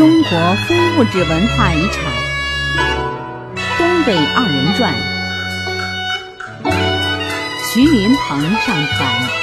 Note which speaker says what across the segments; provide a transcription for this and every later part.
Speaker 1: 中国非物质文化遗产《东北二人转》，徐云鹏上传。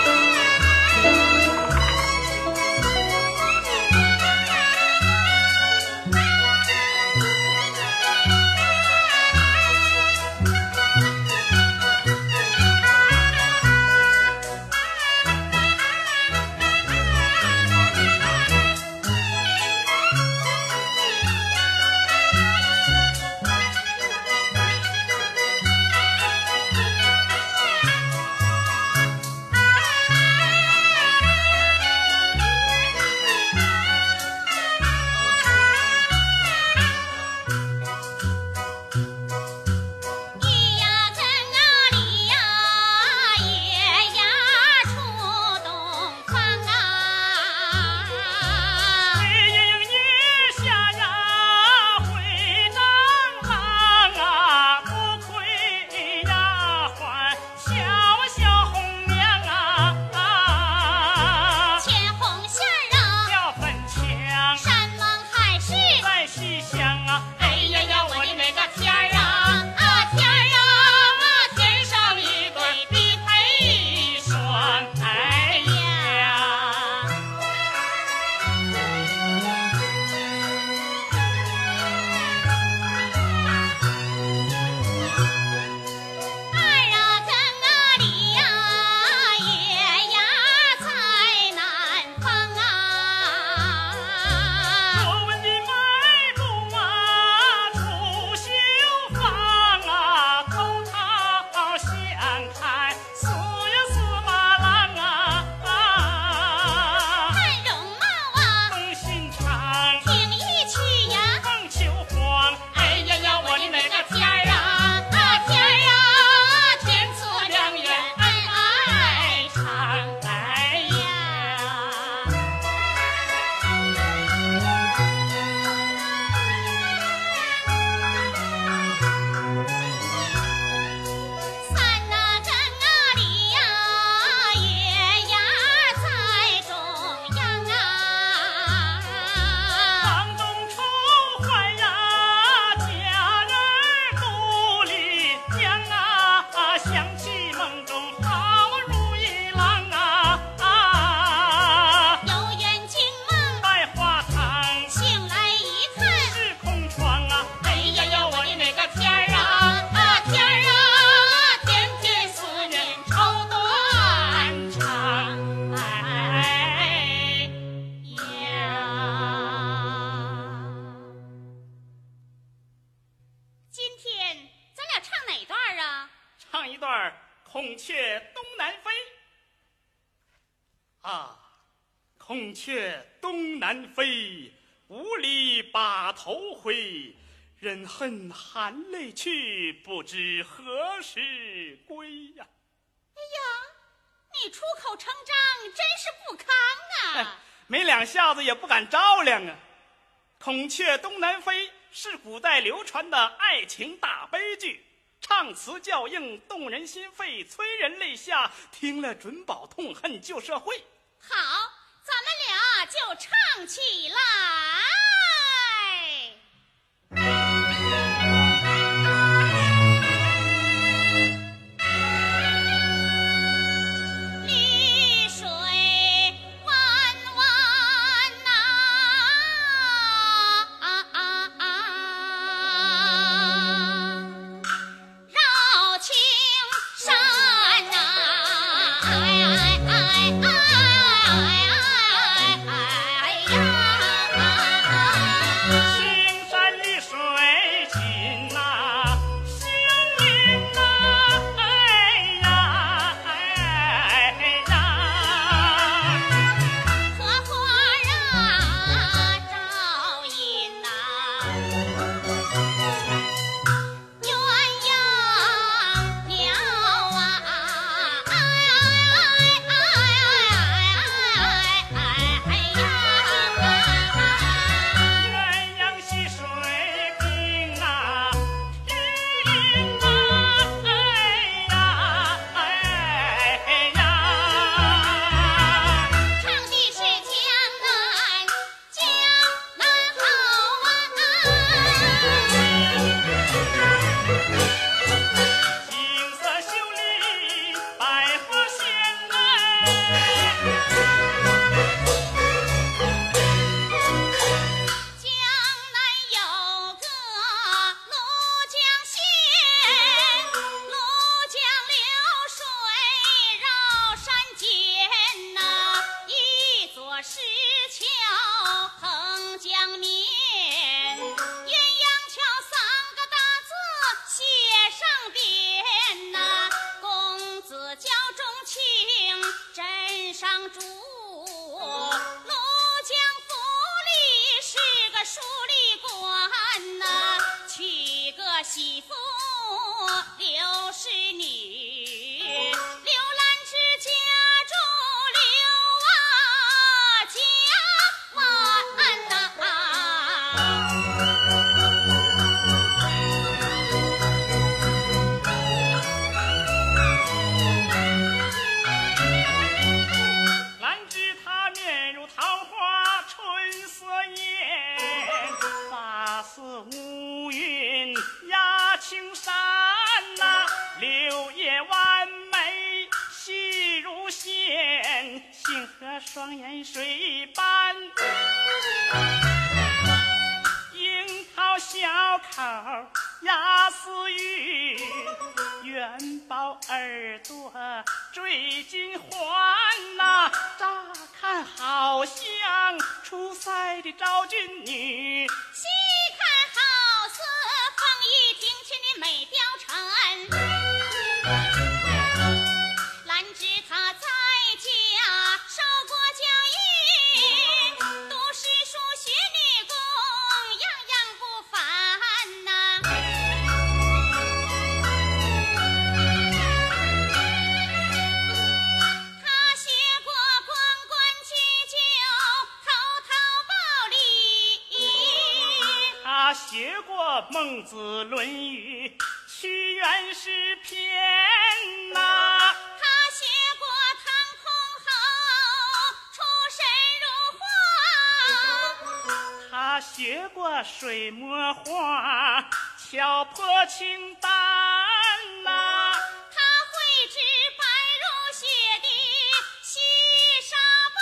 Speaker 2: 恨含泪去，不知何时归呀！
Speaker 3: 哎呀，你出口成章，真是不康
Speaker 2: 啊！没两下子也不敢照亮啊！孔雀东南飞是古代流传的爱情大悲剧，唱词较硬，动人心肺，催人泪下，听了准保痛恨旧社会。
Speaker 3: 好，就唱起来。
Speaker 2: 孟子论语屈原诗篇，呐
Speaker 1: 他学过唐孔曾，出神入化；
Speaker 2: 他学过水墨画，巧破青丹呐；
Speaker 1: 他绘制白如雪的细纱帽，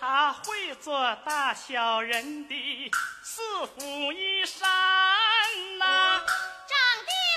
Speaker 2: 他会做大小人的。四府一山呐，
Speaker 1: 长得。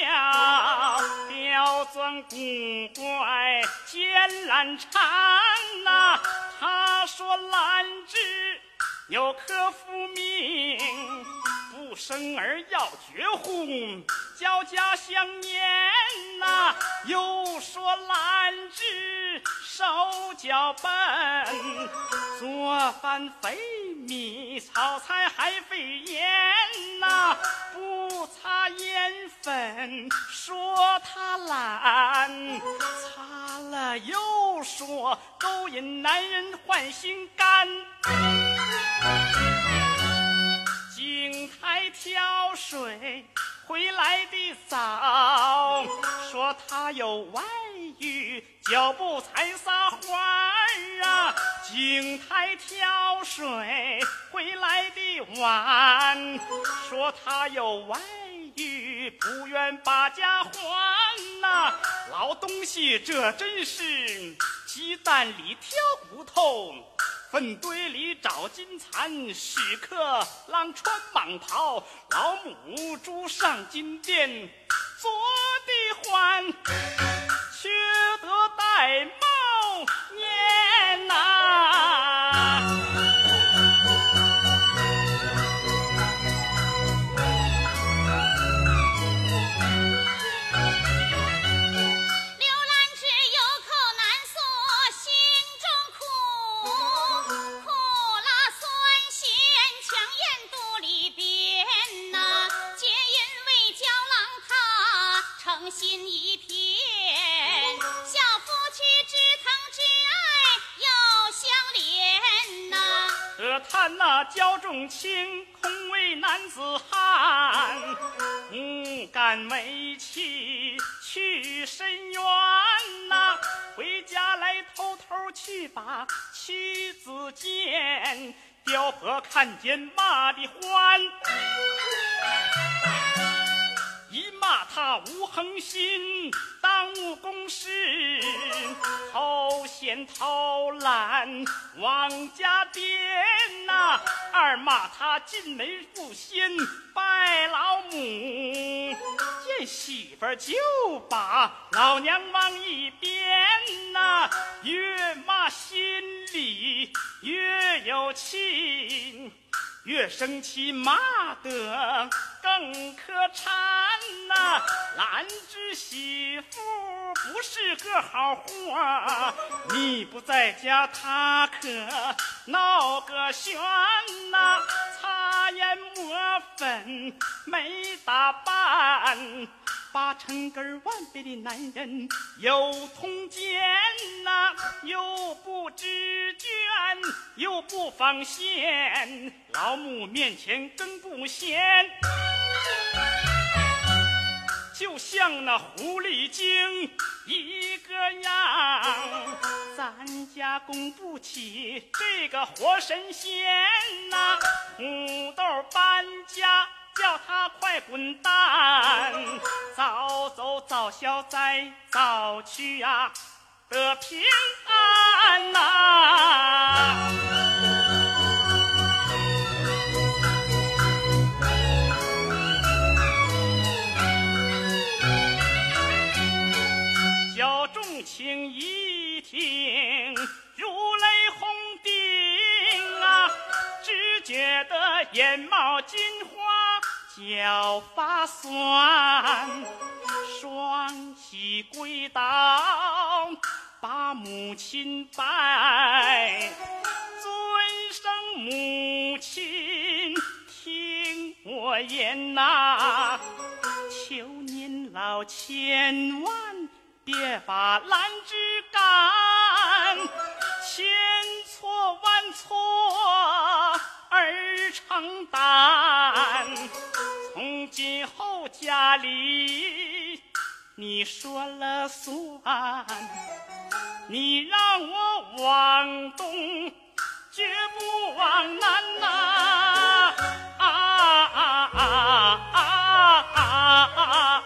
Speaker 1: 叫刁钻古怪奸懒馋呐
Speaker 2: 他说懒芝有克夫命不生儿要绝婚，交家相念呐、又说兰芝手脚笨，做饭费米，炒菜还费盐呐、不擦盐粉，说他懒，擦了又说勾引男人换心肝。井台挑水回来的早，说他有外遇，脚步才撒欢儿啊。井台挑水回来的晚，说他有外遇，不愿把家还呐、老东西，这真是鸡蛋里挑骨头。粪堆里找金蚕，屎壳郎穿蟒袍，老母猪上金殿，坐地欢，缺德戴帽那焦仲卿空为男子汉，不敢为妻去深渊呐、回家来偷偷去把妻子见，刁婆看见骂的欢。一骂他无恒心，耽误公事，偷闲偷懒往家颠呐、二骂他进门不先拜老母，见媳妇就把老娘往一边呐、越骂心里越有气。越生气骂得更可馋呐、兰芝媳妇不是个好货，你不在家，他可闹个旋呐、擦眼抹粉没打扮。八成根万倍的男人有通奸呐、又不知倦，又不防线，老母面前更不显。就像那狐狸精一个样，咱家供不起这个活神仙呐、土豆搬家，叫他快滚蛋，早走早消灾早去呀、得平安呐、算，双膝跪倒，把母亲拜，尊声母亲，听我言呐、求您老千万别把兰芝里你说了算你让我往东绝不往南呐。啊啊啊啊啊啊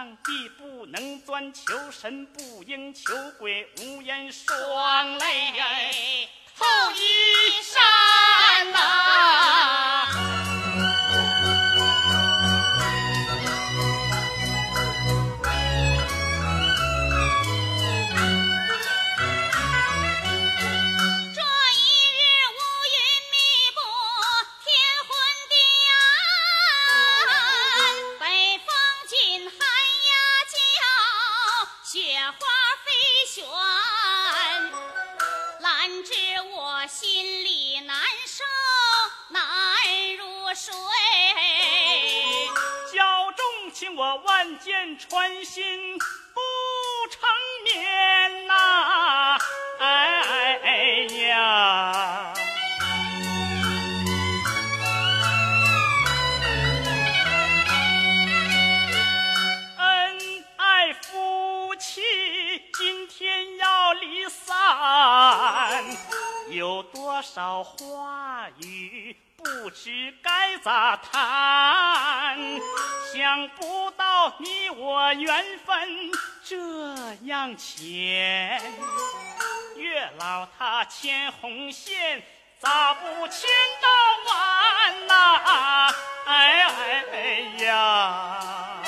Speaker 2: 上帝不能钻，求神不应，求鬼无言，双泪透衣衫呐。咋谈想不到你我缘分这样浅。月老他牵红线咋不牵到晚呐。哎哎哎呀。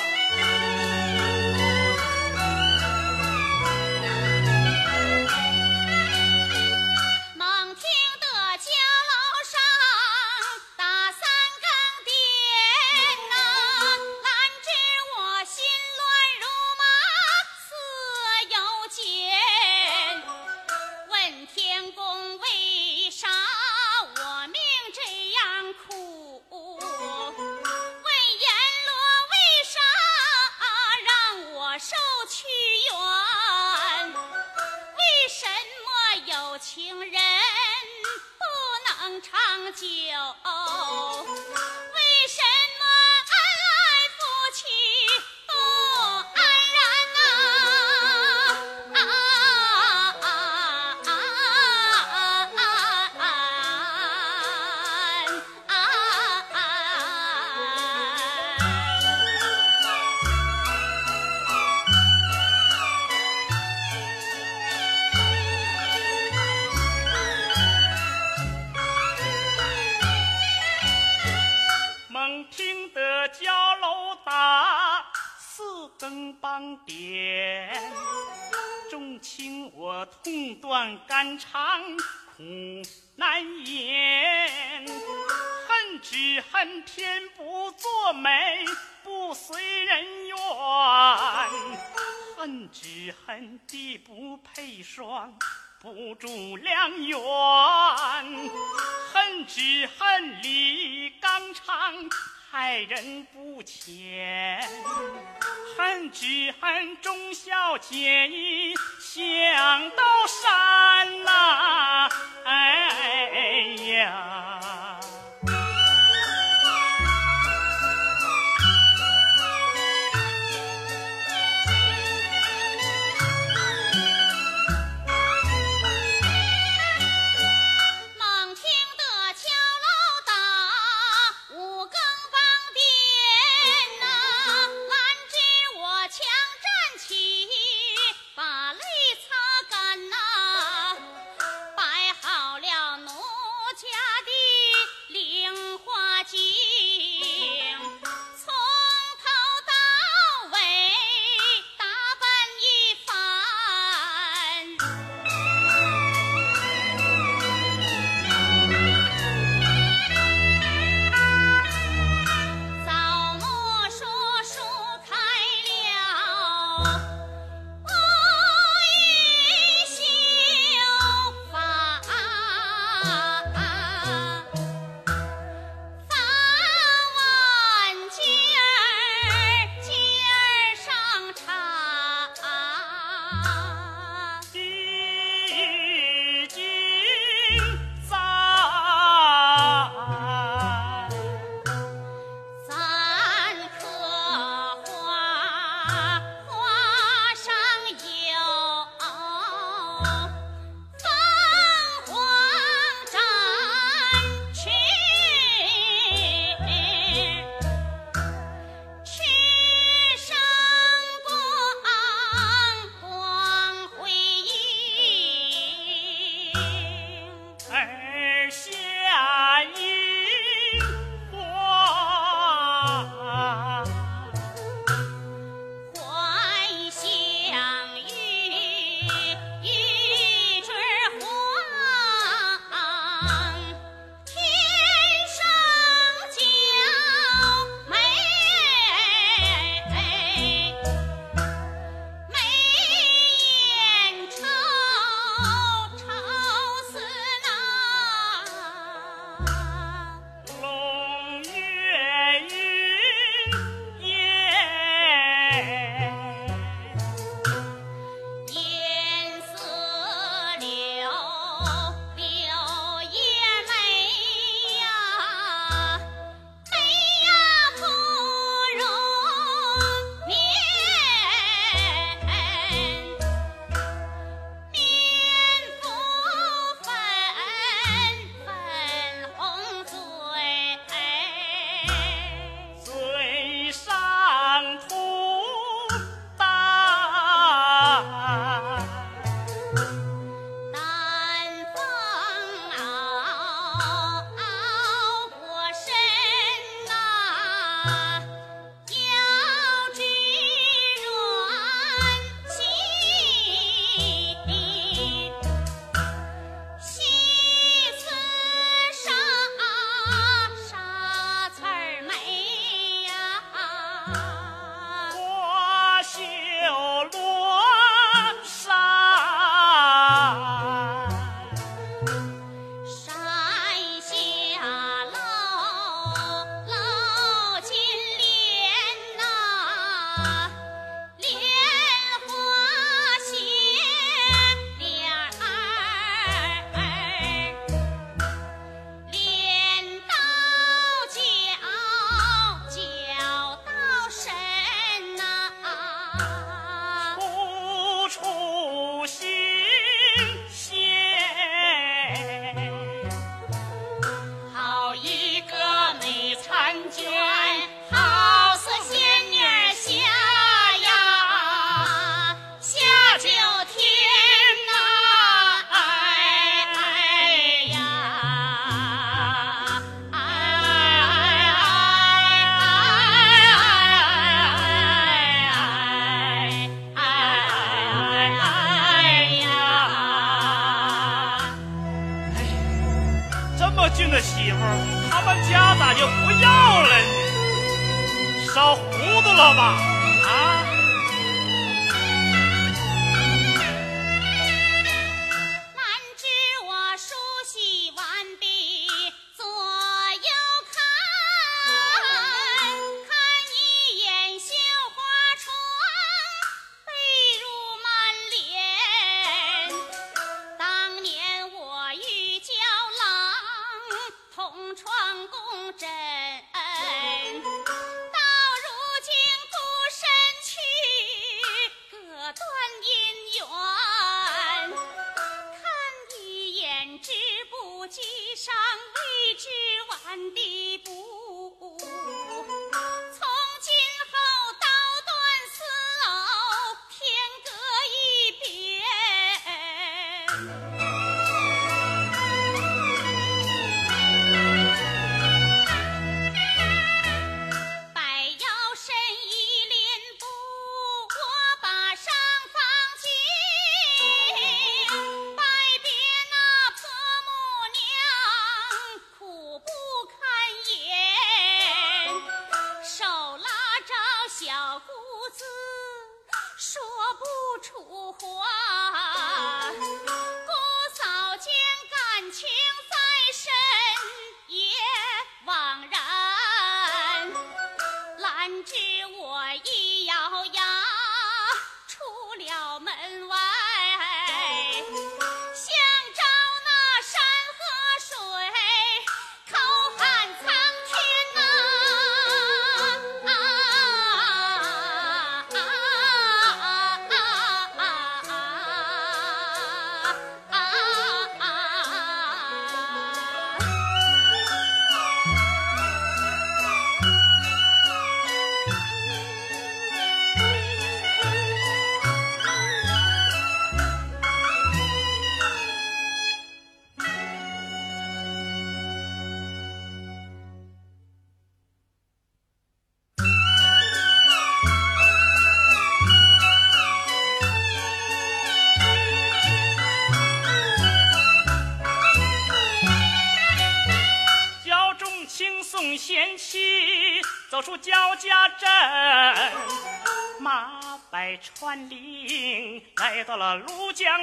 Speaker 1: 就不要了你？烧糊涂了吧？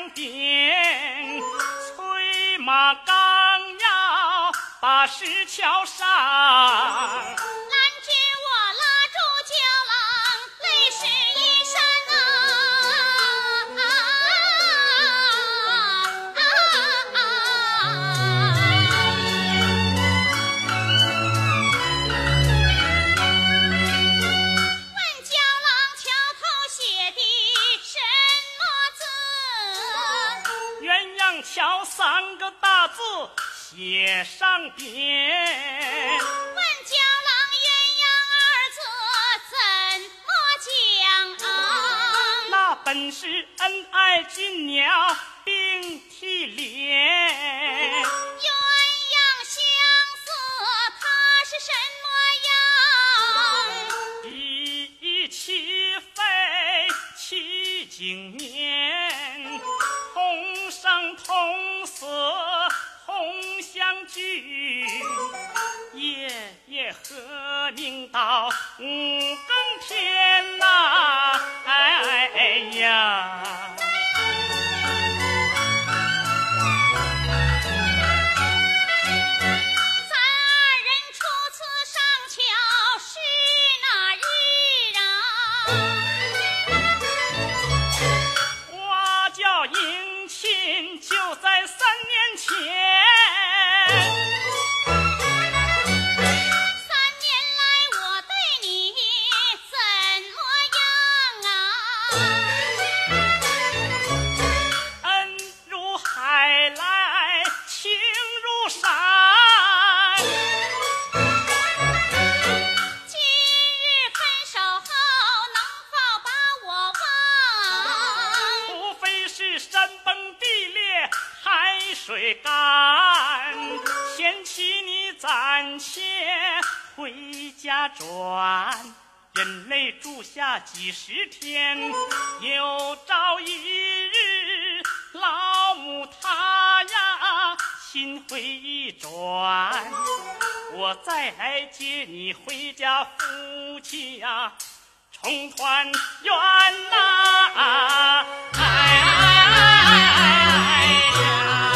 Speaker 1: 当兵。写上边，问
Speaker 2: 娇郎鸳鸯二字怎么讲？
Speaker 1: 那本是恩爱金鸟并蒂莲，鸳
Speaker 2: 鸯相思他是什
Speaker 1: 革命到五更天。不下几十天有朝一日老母她呀心
Speaker 2: 会意转。我再来接你回家夫妻呀重团圆呐。哎
Speaker 1: 哎哎哎哎
Speaker 2: 呀。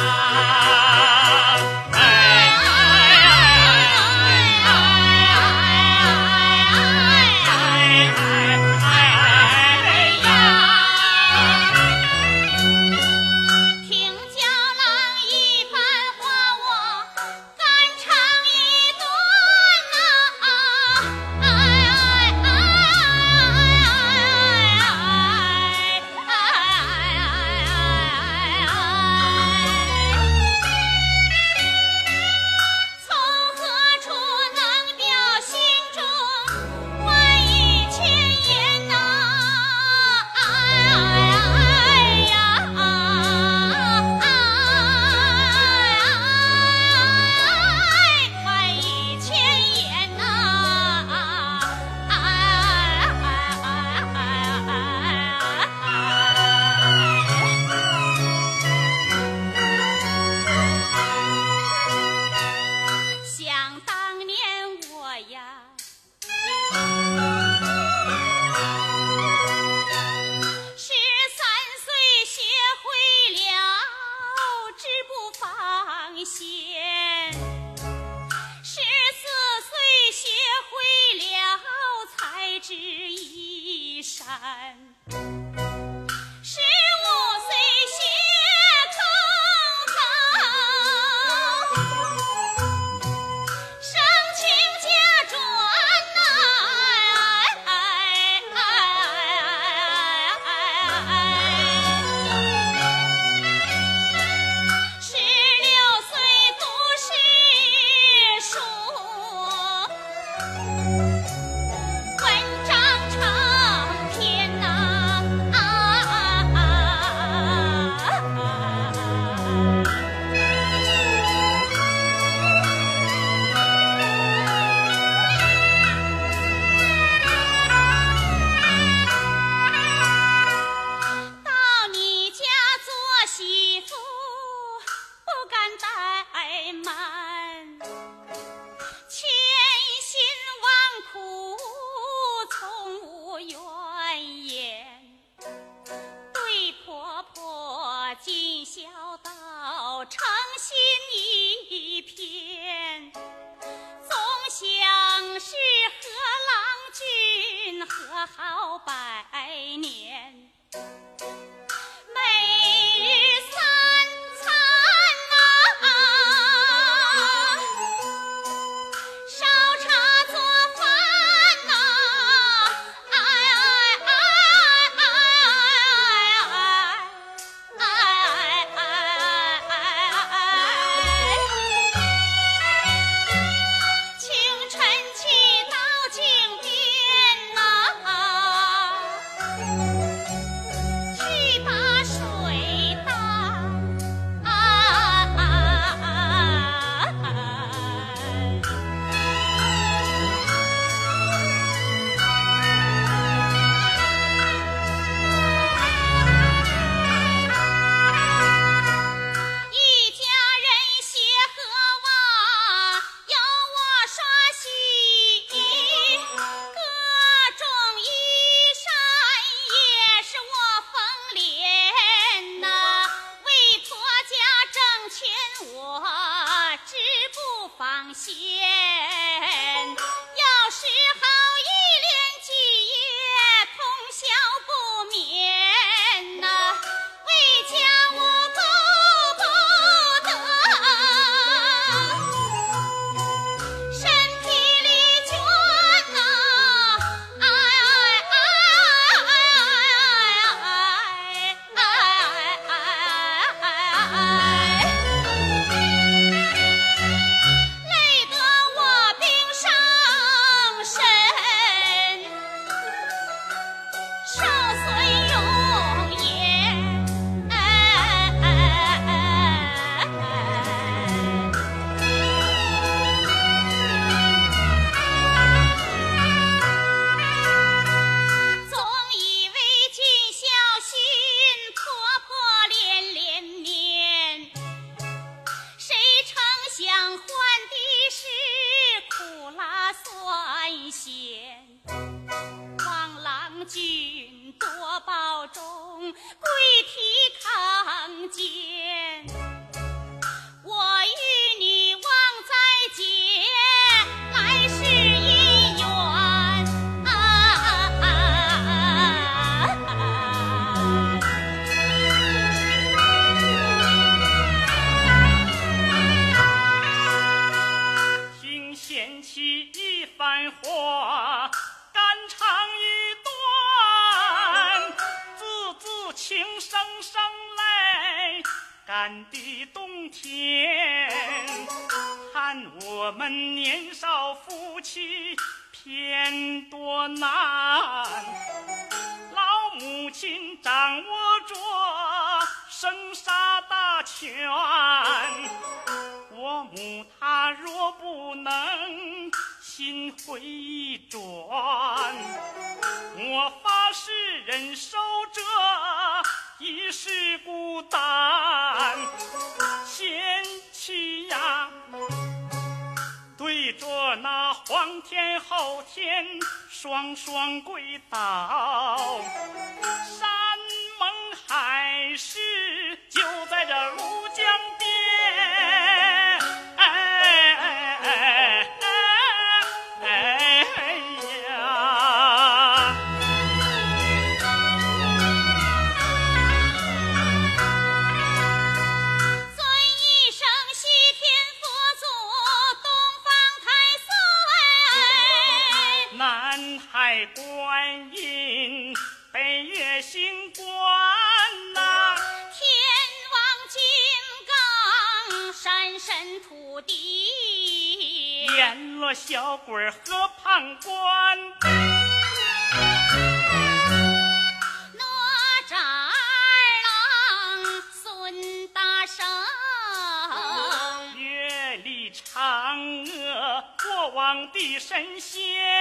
Speaker 2: 孤单贤妻呀对着那皇天后天双双跪倒山盟海誓就在这路小鬼儿和判官。
Speaker 1: 哪吒儿郎孙大圣。
Speaker 2: 夜里嫦娥过往的神仙。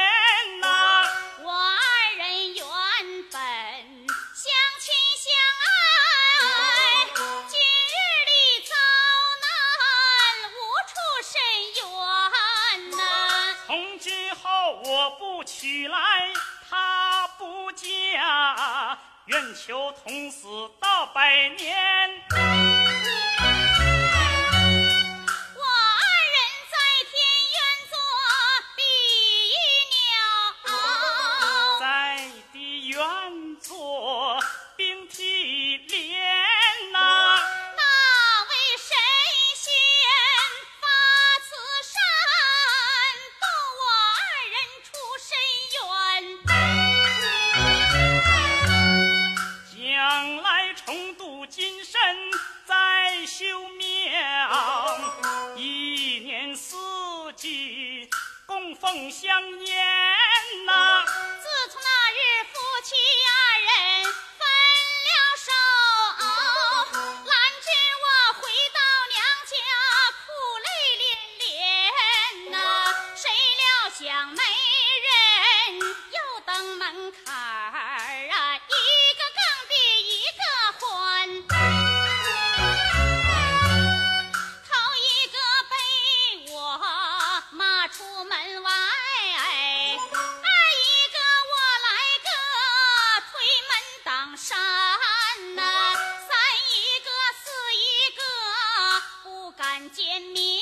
Speaker 1: 见面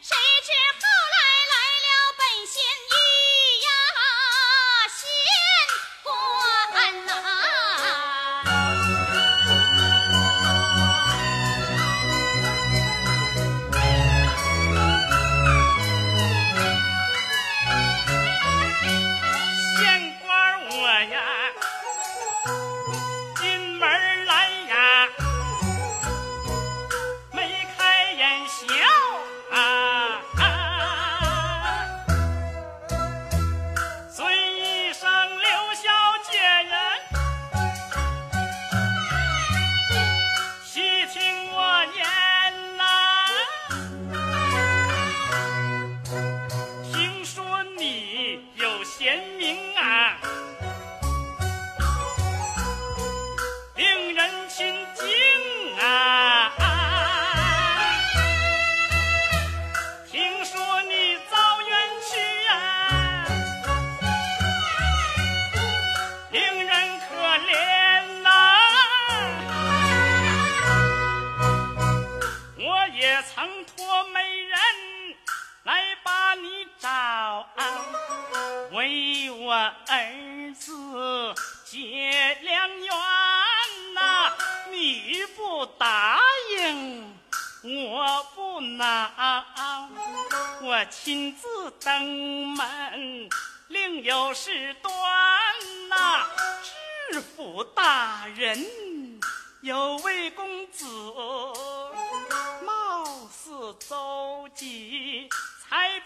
Speaker 1: 谁知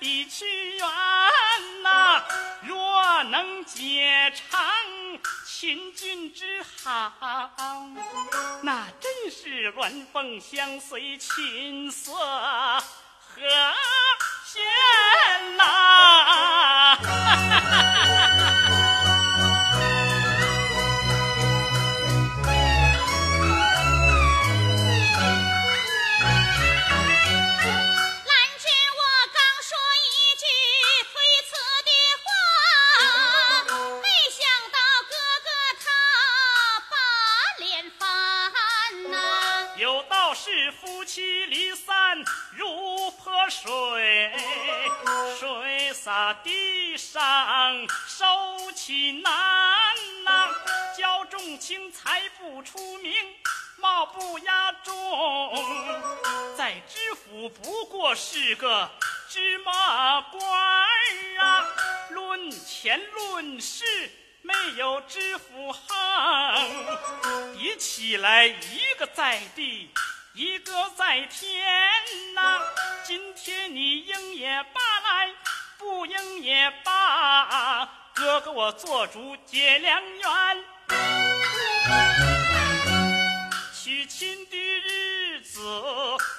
Speaker 2: 比屈原呐、若能结成秦军之好，那真是鸾凤相随，琴瑟和弦呐、地上收起难呐、焦仲卿才不出名，貌不压众，在知府不过是个芝麻官啊，论钱论势。没有知府横，比起来一个在地，一个在天呐、今天你应也罢来，不应也罢，哥哥我做主结良缘。娶亲的日子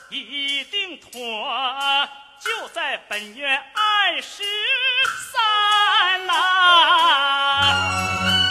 Speaker 2: 一定妥，就在本月二十三啦、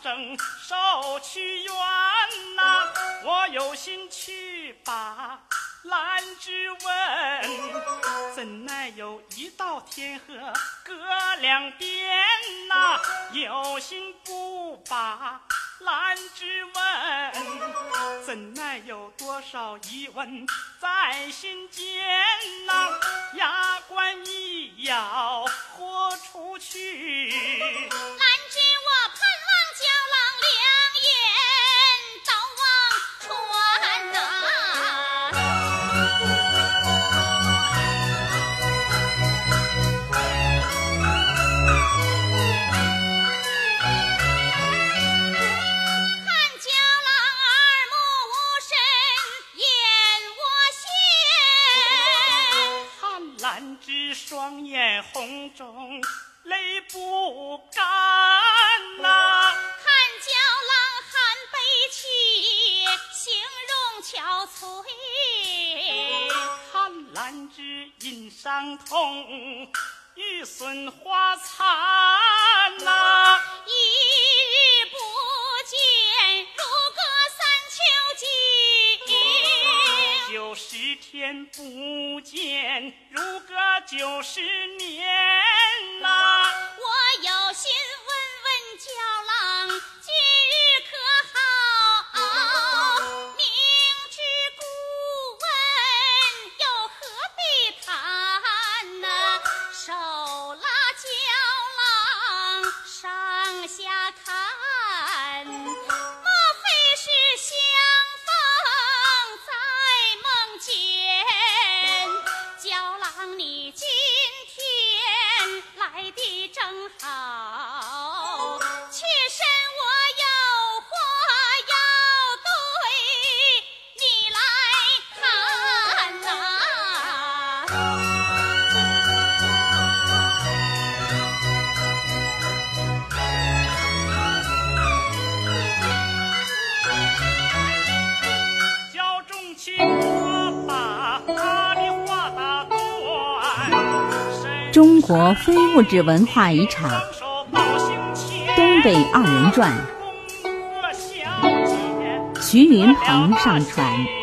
Speaker 2: 力抗争，受屈冤呐、我有心去把兰芝问，怎奈有一道天河隔两边呐、有心不把兰芝问，怎奈有多少疑问在心间呐、牙关一咬，豁出去。
Speaker 1: 兰芝，我盼望娇郎两眼都望穿呐、看娇郎耳目无神，眼窝陷。
Speaker 2: 看兰芝双眼红肿，泪不干呐、气，形容憔悴，
Speaker 1: 看兰芝隐
Speaker 4: 伤痛，玉损花残呐。
Speaker 1: 一日不见，如隔三秋尽。
Speaker 4: 九十天不见，如隔九十年呐。
Speaker 1: 我有心问问娇郎，今日可？好。
Speaker 2: 国非物质文化遗产《东北二人转》，徐云鹏上传。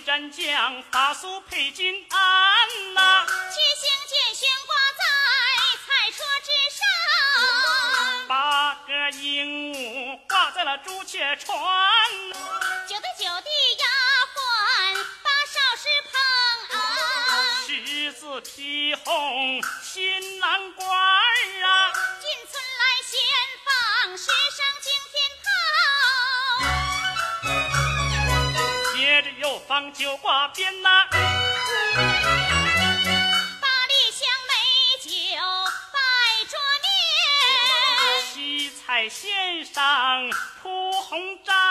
Speaker 2: 战将，法术配金鞍呐、
Speaker 1: 七星剑悬挂在彩车之上，
Speaker 2: 八个鹦鹉挂在了朱雀船。
Speaker 1: 九对九的丫鬟把哨石捧，
Speaker 2: 十字披红新郎官儿啊，
Speaker 1: 进村来先放十声
Speaker 2: 放九挂鞭呐、
Speaker 1: 八里香美酒摆桌面。
Speaker 2: 七彩线上铺红毡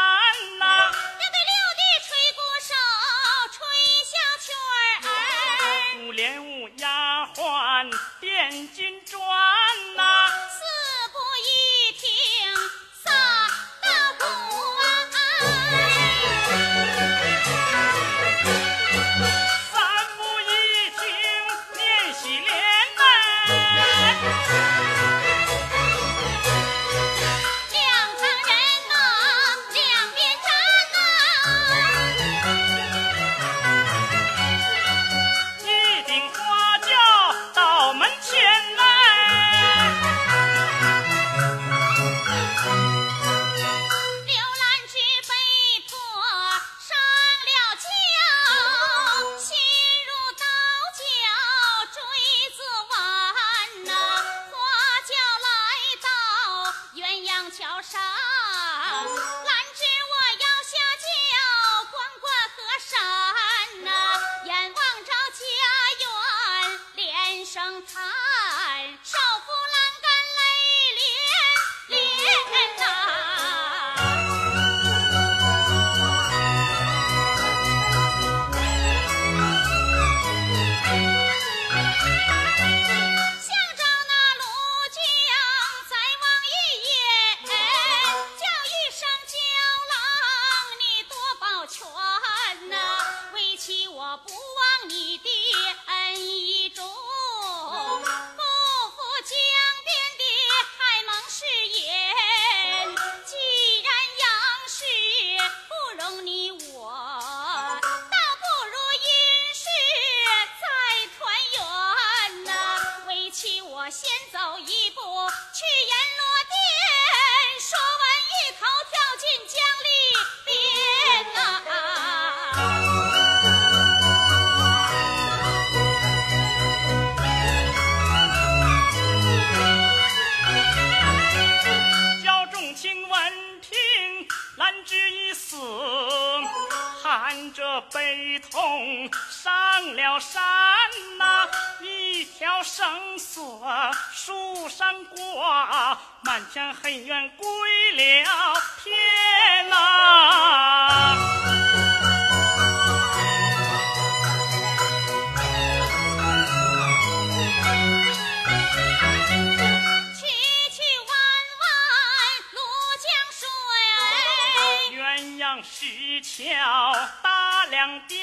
Speaker 1: 两边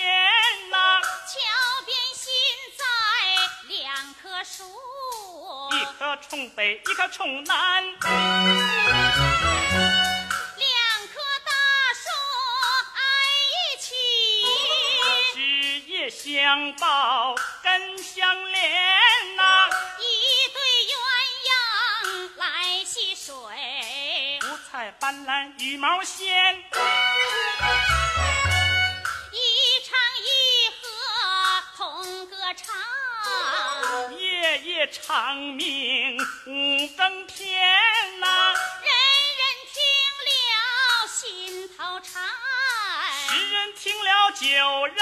Speaker 1: 呐、桥边新栽两棵树，
Speaker 2: 一棵冲北，一棵冲南。
Speaker 1: 两棵大树挨一起，
Speaker 2: 枝叶相抱，根相连呐、
Speaker 1: 一对鸳鸯来戏水，
Speaker 2: 五彩斑斓羽毛鲜，
Speaker 1: 唱，
Speaker 2: 夜夜长鸣五更天呐、
Speaker 1: 人人听了心头颤。
Speaker 2: 十人听了九人